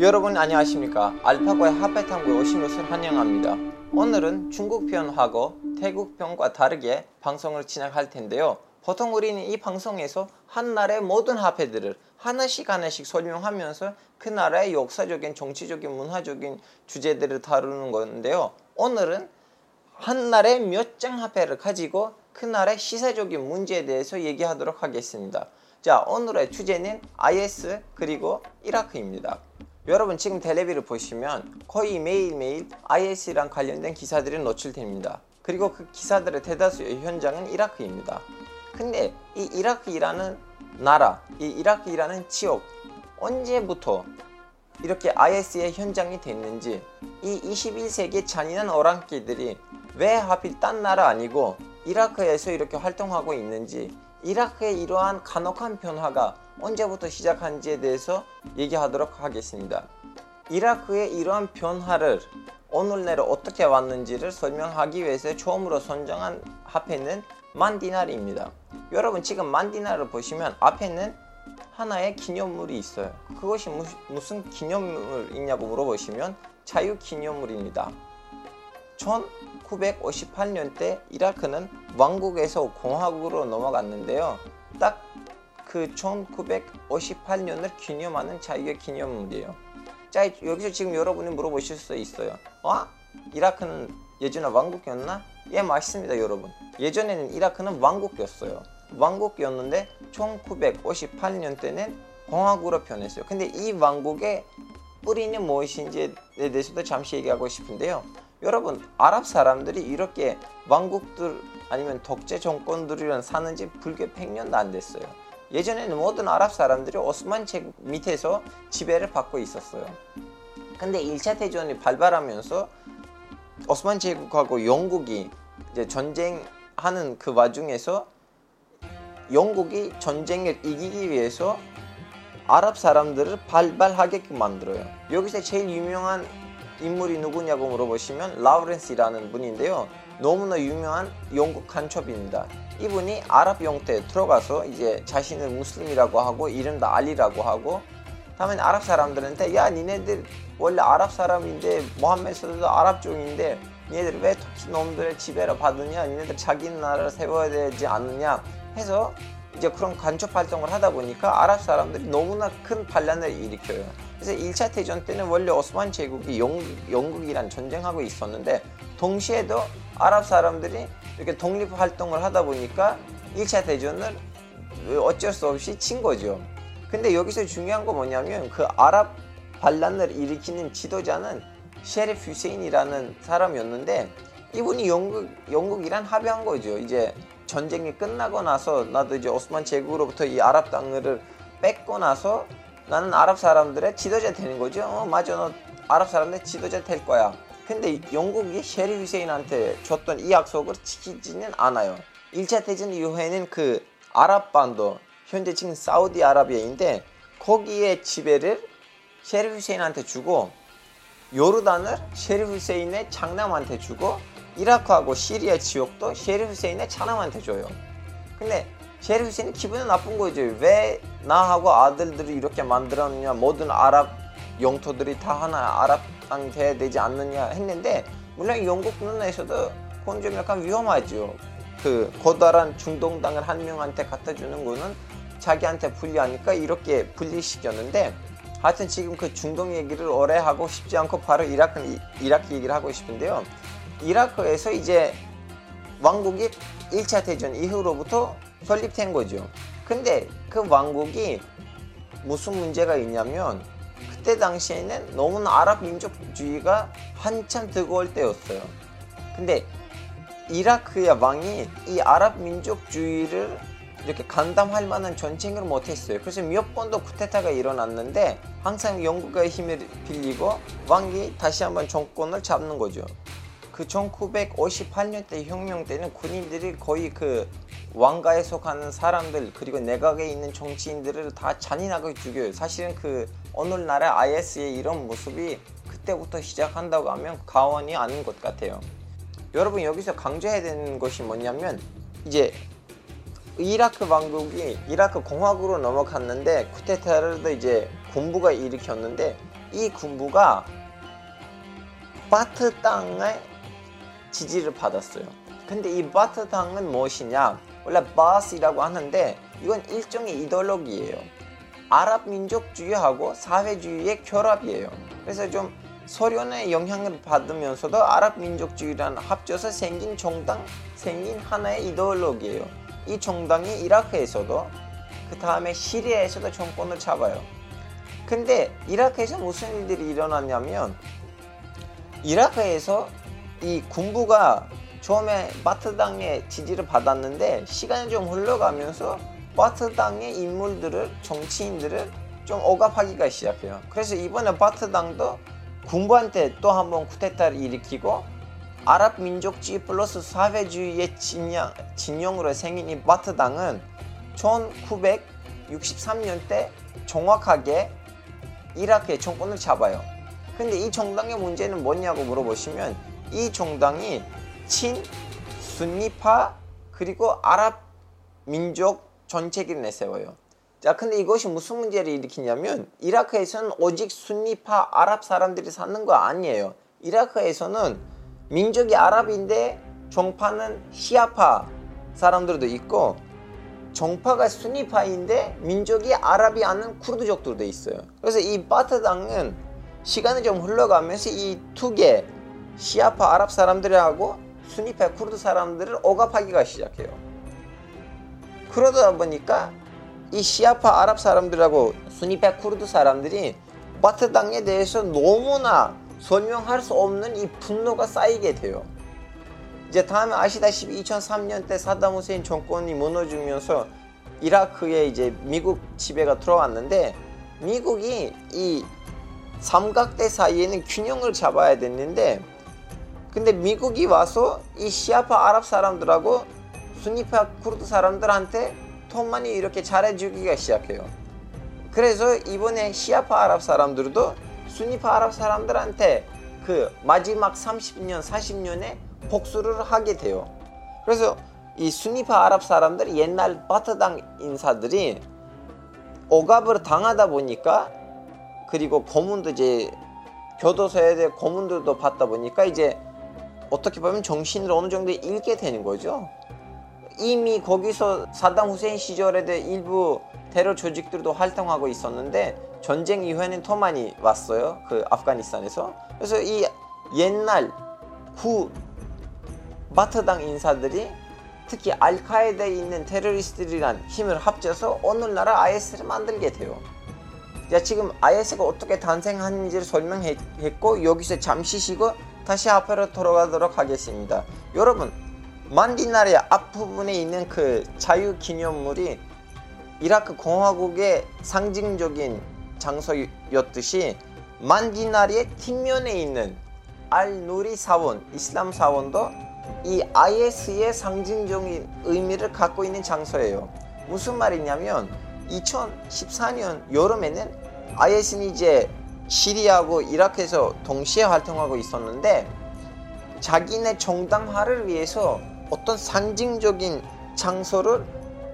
여러분 안녕하십니까? 알파고의 핫배탐구에 오신 것을 환영합니다. 오늘은 중국 편하고 태국 편과 다르게 방송을 진행할 텐데요. 보통 우리는 이 방송에서 한 나라의 모든 화폐들을 하나씩 하나씩 설명하면서 그 나라의 역사적인 정치적인 문화적인 주제들을 다루는 건데요. 오늘은 한 나라의 몇 장 화폐를 가지고 그 나라의 시사적인 문제에 대해서 얘기하도록 하겠습니다. 자 오늘의 주제는 IS 그리고 이라크입니다. 여러분 지금 텔레비를 보시면 거의 매일매일 IS랑 관련된 기사들이 노출됩니다. 그리고 그 기사들의 대다수의 현장은 이라크입니다. 근데 이 이라크이라는 나라, 이 이라크이라는 지역 언제부터 이렇게 IS의 현장이 됐는지 이 21세기 잔인한 어랑끼들이 왜 하필 딴 나라 아니고 이라크에서 이렇게 활동하고 있는지 이라크의 이러한 간혹한 변화가 언제부터 시작한지에 대해서 얘기하도록 하겠습니다. 이라크의 이러한 변화를 오늘날에 어떻게 왔는지를 설명하기 위해서 처음으로 선정한 화폐는 만디나르입니다. 여러분 지금 만디나르를 보시면 앞에는 하나의 기념물이 있어요. 그것이 무슨 기념물이냐고 물어보시면 자유 기념물입니다. 1958년 때 이라크는 왕국에서 공화국으로 넘어갔는데요. 딱 그 1958년을 기념하는 자유의 기념물이에요. 자, 여기서 지금 여러분이 물어보실 수 있어요. 어? 이라크는 예전에 왕국이었나? 예, 맞습니다, 여러분. 예전에는 이라크는 왕국이었어요. 왕국이었는데 1958년 때는 공화국으로 변했어요. 근데 이 왕국의 뿌리는 무엇인지에 대해서도 잠시 얘기하고 싶은데요. 여러분 아랍 사람들이 이렇게 왕국들 아니면 독재 정권들이랑 사는지 불교 100년도 안 됐어요. 예전에는 모든 아랍 사람들이 오스만 제국 밑에서 지배를 받고 있었어요. 근데 1차 대전이 발발하면서 오스만 제국하고 영국이 이제 전쟁하는 그 와중에서 영국이 전쟁을 이기기 위해서 아랍 사람들을 발발하게끔 만들어요. 여기서 제일 유명한 인물이 누구냐고 물어보시면 라우렌스라는 분인데요. 너무나 유명한 영국 간첩입니다. 이분이 아랍 영토에 들어가서 이제 자신을 무슬림이라고 하고 이름도 알리라고 하고 다음에 아랍 사람들한테 야 니네들 원래 아랍 사람인데 모함메드도 아랍 종인데 니네들 왜 터키 놈들의 지배를 받느냐 니네들 자기 나라를 세워야 되지 않느냐 해서 이제 그런 간첩 활동을 하다 보니까 아랍 사람들이 너무나 큰 반란을 일으켜요. 그래서 1차 대전 때는 원래 오스만 제국이 영국, 영국이란 전쟁하고 있었는데 동시에도 아랍 사람들이 이렇게 독립 활동을 하다 보니까 1차 대전을 어쩔 수 없이 친 거죠. 근데 여기서 중요한 거 뭐냐면 그 아랍 반란을 일으키는 지도자는 셰리프 휴세인이라는 사람이었는데 이분이 영국, 영국이란 합의한 거죠. 이제 전쟁이 끝나고 나서 나도 이제 오스만 제국으로부터 이 아랍 땅을 뺏고 나서 나는 아랍 사람들의 지도자 되는 거죠. 어, 맞아, 너 아랍 사람들의 지도자 될 거야. 근데 영국이 셰리 후세인한테 줬던 이 약속을 지키지는 않아요. 1차 대전 이후에는 그 아랍 반도, 현재 지금 사우디아라비아인데 거기에 지배를 셰리 후세인한테 주고 요르단을 셰리 후세인의 장남한테 주고 이라크하고 시리아 지역도 셰리 후세인의 차남한테 줘요. 근데 셰리 후세인이 기분이 나쁜 거죠. 왜 나하고 아들들이 이렇게 만들었느냐 모든 아랍 영토들이 다 하나 아랍 땅 돼야 되지 않느냐 했는데 물론 영국 눈에서도 그건 좀 약간 위험하죠. 그 고다란 중동 땅을 한 명한테 갖다 주는 거는 자기한테 불리하니까 이렇게 분리시켰는데 하여튼 지금 그 중동 얘기를 오래 하고 싶지 않고 바로 이라크 이라크 얘기를 하고 싶은데요. 이라크에서 이제 왕국이 1차 대전 이후로부터 설립된 거죠. 근데 그 왕국이 무슨 문제가 있냐면 그때 당시에는 너무나 아랍 민족주의가 한참 뜨거울 때였어요. 근데 이라크의 왕이 이 아랍 민족주의를 이렇게 감당할 만한 전쟁을 못했어요. 그래서 몇 번도 쿠데타가 일어났는데 항상 영국의 힘을 빌리고 왕이 다시 한번 정권을 잡는 거죠. 그 1958년 대 혁명 때는 군인들이 거의 그 왕가에 속하는 사람들 그리고 내각에 있는 정치인들을 다 잔인하게 죽여요. 사실은 그 오늘날의 IS의 이런 모습이 그때부터 시작한다고 하면 가원이 아닌 것 같아요. 여러분 여기서 강조해야 되는 것이 뭐냐면 이제 이라크 왕국이 이라크 공화국으로 넘어갔는데 쿠데타를 이제 군부가 일으켰는데 이 군부가 바트 땅의 지지를 받았어요. 근데 이 바트 땅은 무엇이냐? 원래 바스이라고 하는데 이건 일종의 이데올로기예요. 아랍 민족주의하고 사회주의의 결합이에요. 그래서 좀 소련의 영향을 받으면서도 아랍 민족주의랑 합쳐서 생긴 정당, 생긴 하나의 이데올로기예요. 이 정당이 이라크에서도 그 다음에 시리아에서도 정권을 잡아요. 근데 이라크에서 무슨 일들이 일어났냐면 이라크에서 이 군부가 처음에 바트당의 지지를 받았는데 시간이 좀 흘러가면서 바트당의 인물들을 정치인들을 좀 억압하기가 시작해요. 그래서 이번에 바트당도 군부한테 또 한 번 쿠데타를 일으키고 아랍 민족주의 플러스 사회주의의 진영, 진영으로 생긴 이 바트당은 1963년 때 정확하게 이라크의 정권을 잡아요. 근데 이 정당의 문제는 뭐냐고 물어보시면 이 정당이 친 순니파 그리고 아랍 민족 전체기를 내세워요. 자, 근데 이것이 무슨 문제를 일으키냐면 이라크에서는 오직 순니파 아랍 사람들이 사는 거 아니에요. 이라크에서는 민족이 아랍인데 종파는 시아파 사람들도 있고 정파가 순니파인데 민족이 아랍이 아닌 쿠르드족들도 있어요. 그래서 이 바트당은 시간이 좀 흘러가면서 이 두 개 시아파 아랍 사람들하고 순니파 쿠르드 사람들을 억압하기가 시작해요. 그러다 보니까 이 시아파 아랍 사람들하고 순니파 쿠르드 사람들이 바트 당에 대해서 너무나 설명할 수 없는 이 분노가 쌓이게 돼요. 이제 다음에 아시다시피 2003년 때 사담 후세인 정권이 무너지면서 이라크에 이제 미국 지배가 들어왔는데 미국이 이 삼각대 사이에는 균형을 잡아야 됐는데 근데 미국이 와서 이 시아파 아랍 사람들하고 순니파 쿠르드 사람들한테 톤만이 이렇게 잘해주기가 시작해요. 그래서 이번에 시아파 아랍 사람들도 순니파 아랍 사람들한테 그 마지막 30년, 40년에 복수를 하게 돼요. 그래서 이 순니파 아랍 사람들이 옛날 바트당 인사들이 억압을 당하다 보니까 그리고 고문도 이제 교도소에 대해 고문들도 받다 보니까 이제 어떻게 보면 정신을 어느 정도 잃게 되는 거죠. 이미 거기서 사담 후세인 시절에 대해 일부 테러 조직들도 활동하고 있었는데 전쟁 이후에는 더 많이 왔어요. 그 아프가니스탄에서. 그래서 이 옛날 구 바트당 인사들이 특히 알카에다에 있는 테러리스트들이란 힘을 합쳐서 오늘나라 IS를 만들게 돼요. 자, 지금 IS가 어떻게 탄생하는지를 설명했고 여기서 잠시 쉬고 다시 앞으로 돌아가도록 하겠습니다. 여러분, 만디나리 앞부분에 있는 그 자유 기념물이 이라크 공화국의 상징적인 장소였듯이 만디나리의 뒷면에 있는 알누리 사원, 이슬람 사원도 이 IS의 상징적인 의미를 갖고 있는 장소예요. 무슨 말이냐면 2014년 여름에는 IS는 이제 시리아하고 이라크에서 동시에 활동하고 있었는데 자기네 정당화를 위해서 어떤 상징적인 장소를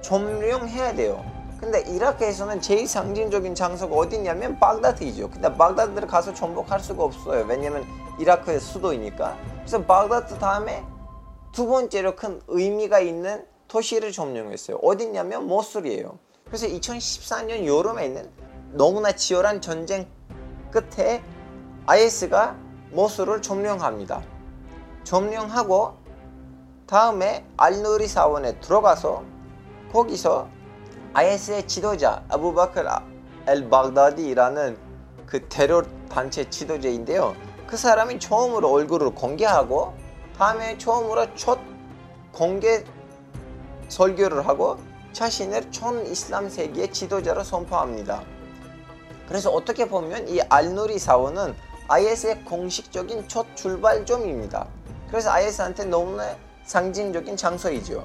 점령해야 돼요. 근데 이라크에서는 제일 상징적인 장소가 어디냐면 바그다드이죠. 근데 바그다드를 가서 정복할 수가 없어요. 왜냐면 이라크의 수도이니까. 그래서 바그다드 다음에 두 번째로 큰 의미가 있는 도시를 점령했어요. 어디냐면 모술이에요. 그래서 2014년 여름에는 너무나 치열한 전쟁 끝에 IS가 모술을 점령합니다. 점령하고 다음에 알누리 사원에 들어가서 거기서 IS의 지도자 아부바크 엘 baghdadi라는 그 테러 단체 지도자인데요. 그 사람이 처음으로 얼굴을 공개하고 다음에 처음으로 첫 공개 설교를 하고 자신을 촌 이슬람 세계의 지도자로 선포합니다. 그래서 어떻게 보면 이 알누리 사원은 IS의 공식적인 첫 출발점입니다. 그래서 IS한테 너무나 상징적인 장소이죠.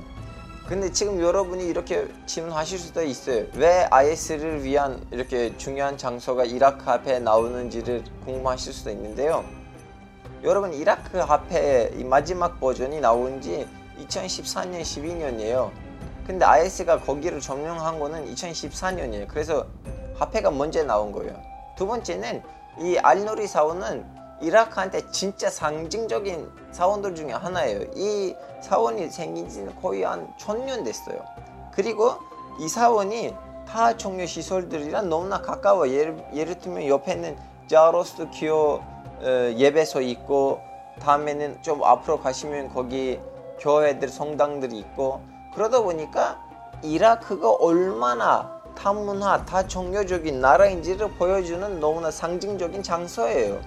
근데 지금 여러분이 이렇게 질문하실 수도 있어요. 왜 IS를 위한 이렇게 중요한 장소가 이라크 앞에 나오는지를 궁금하실 수도 있는데요. 여러분 이라크 앞에 이 마지막 버전이 나온 지 2014년 12년이에요. 근데 IS가 거기를 점령한 거는 2014년이에요. 그래서 화폐가 먼저 나온 거예요. 두 번째는 이 알누리 사원은 이라크한테 진짜 상징적인 사원들 중에 하나예요. 이 사원이 생긴 지는 거의 한 천년 됐어요. 그리고 이 사원이 타 종류 시설들이랑 너무나 가까워. 예를, 예를 들면 옆에는 자로스 기어 어, 예배소 있고 다음에는 좀 앞으로 가시면 거기 교회들 성당들이 있고 그러다 보니까 이라크가 얼마나 타문화 다 종교적인 나라인지를 보여주는 너무나 상징적인 장소예요.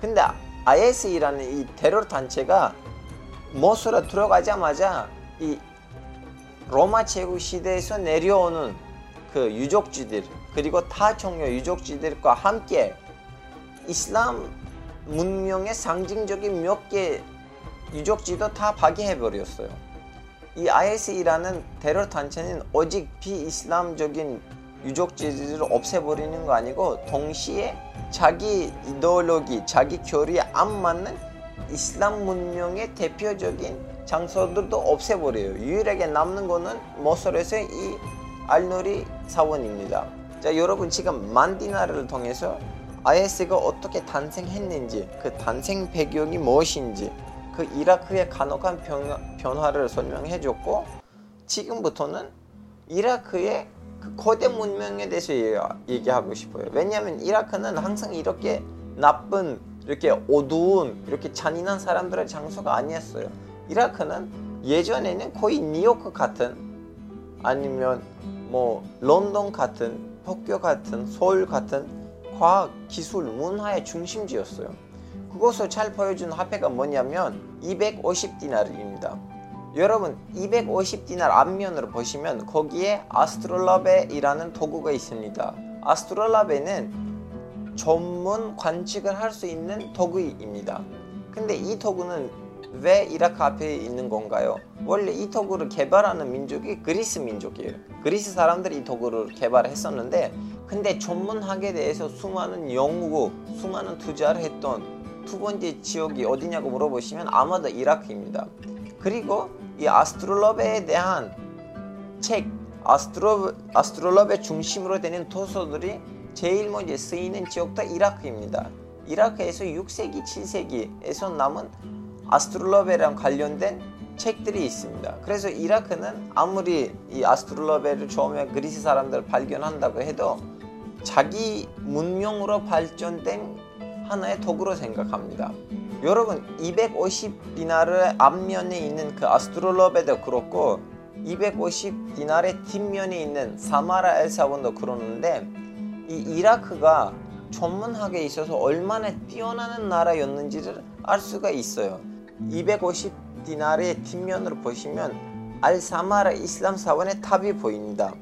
근데 IS이라는 이 테러 단체가 모스로 들어가자마자 이 로마 제국 시대에서 내려오는 그 유족지들 그리고 타 종교 유족지들과 함께 이슬람 문명의 상징적인 몇 개 유적지도 다 파괴해 버렸어요. 이 IS이라는 테러 단체는 오직 비이슬람적인 유적지들을 없애버리는 거 아니고 동시에 자기 이데올로기, 자기 교리에 안 맞는 이슬람 문명의 대표적인 장소들도 없애버려요. 유일하게 남는 거는 모솔에서 이 알누리 사원입니다. 자, 여러분 지금 만디나를 통해서 IS가 어떻게 탄생했는지, 그 탄생 배경이 무엇인지, 그 이라크의 간혹한 변화 를 설명해 줬고, 지금부터는 이라크의 그 거대 문명에 대해서 얘기하고 싶어요. 왜냐하면 이라크는 항상 이렇게 나쁜, 이렇게 어두운, 이렇게 잔인한 사람들의 장소가 아니었어요. 이라크는 예전에는 거의 뉴요크 같은 아니면 뭐 런던 같은 도쿄 같은 서울 같은 과학, 기술, 문화의 중심지였어요. 그것을 잘 보여준 화폐가 뭐냐면 250디나르입니다. 여러분 250디나르 앞면으로 보시면 거기에 아스트롤라베이라는 도구가 있습니다. 아스트롤라베는 전문 관측을 할 수 있는 도구입니다. 근데 이 도구는 왜 이라크 앞에 있는 건가요? 원래 이 도구를 개발하는 민족이 그리스 민족이에요. 그리스 사람들이 이 도구를 개발했었는데 근데 전문학에 대해서 수많은 연구, 수많은 투자를 했던 두 번째 지역이 어디냐고 물어보시면 아마도 이라크입니다. 그리고 이 아스트롤럽에 대한 책, 아스트로, 아스트롤럽의 중심으로 되는 도서들이 제일 먼저 쓰이는 지역도 이라크입니다. 이라크에서 6세기, 7세기에서 남은 아스트롤러베랑 관련된 책들이 있습니다. 그래서 이라크는 아무리 이 아스트롤러베를 처음에 그리스 사람들 발견한다고 해도 자기 문명으로 발전된 하나의 도구로 생각합니다. 여러분 250디나르의 앞면에 있는 그 아스트롤러베도 그렇고 250디나르의 뒷면에 있는 사마라 엘사본도 그러는데 이 이라크가 천문학에 있어서 얼마나 뛰어나는 나라였는지를 알 수가 있어요. 250 디나르의 뒷면으로 보시면 알사마라 이슬람 사원의 탑이 보입니다.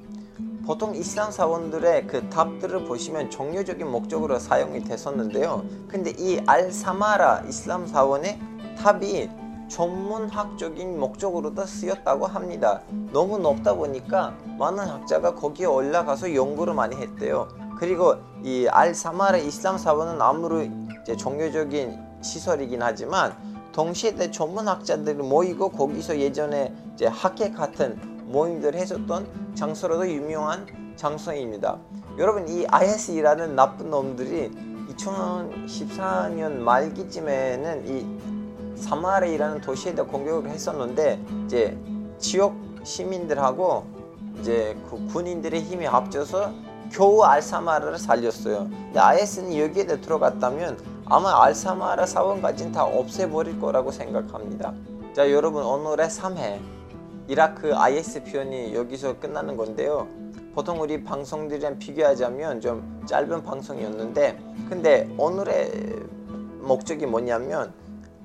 보통 이슬람 사원들의 그 탑들을 보시면 종교적인 목적으로 사용이 됐었는데요. 근데 이 알사마라 이슬람 사원의 탑이 천문학적인 목적으로도 쓰였다고 합니다. 너무 높다 보니까 많은 학자가 거기에 올라가서 연구를 많이 했대요. 그리고 이 알사마라 이슬람 사원은 아무리 종교적인 시설이긴 하지만 동시에 전문학자들이 모이고 거기서 예전에 이제 학회 같은 모임들 했었던 장소로도 유명한 장소입니다. 여러분 이 IS이라는 나쁜 놈들이 2014년 말기쯤에는 이 사마레이라는 도시에다 공격을 했었는데 이제 지역 시민들하고 이제 그 군인들의 힘이 합쳐서 겨우 알사마르를 살렸어요. 근데 IS는 여기에 들어갔다면 아마 알사마라 사원까지는 다 없애버릴 거라고 생각합니다. 자 여러분 오늘의 3회 이라크 IS 표현이 여기서 끝나는 건데요. 보통 우리 방송들이랑 비교하자면 좀 짧은 방송이었는데 근데 오늘의 목적이 뭐냐면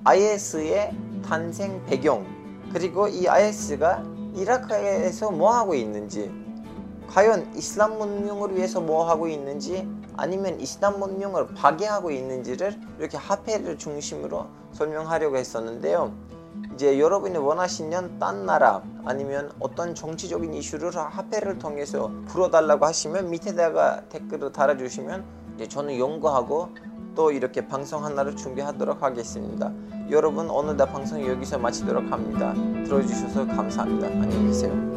IS의 탄생 배경 그리고 이 IS가 이라크에서 뭐 하고 있는지 과연 이슬람 문명을 위해서 뭐 하고 있는지 아니면 이슬람 문명을 파괴하고 있는지를 이렇게 화폐를 중심으로 설명하려고 했었는데요. 이제 여러분이 원하시는 딴 나라 아니면 어떤 정치적인 이슈를 화폐를 통해서 풀어달라고 하시면 밑에다가 댓글을 달아주시면 이제 저는 연구하고 또 이렇게 방송 하나를 준비하도록 하겠습니다. 여러분 오늘 다 방송 여기서 마치도록 합니다. 들어주셔서 감사합니다. 안녕히 계세요.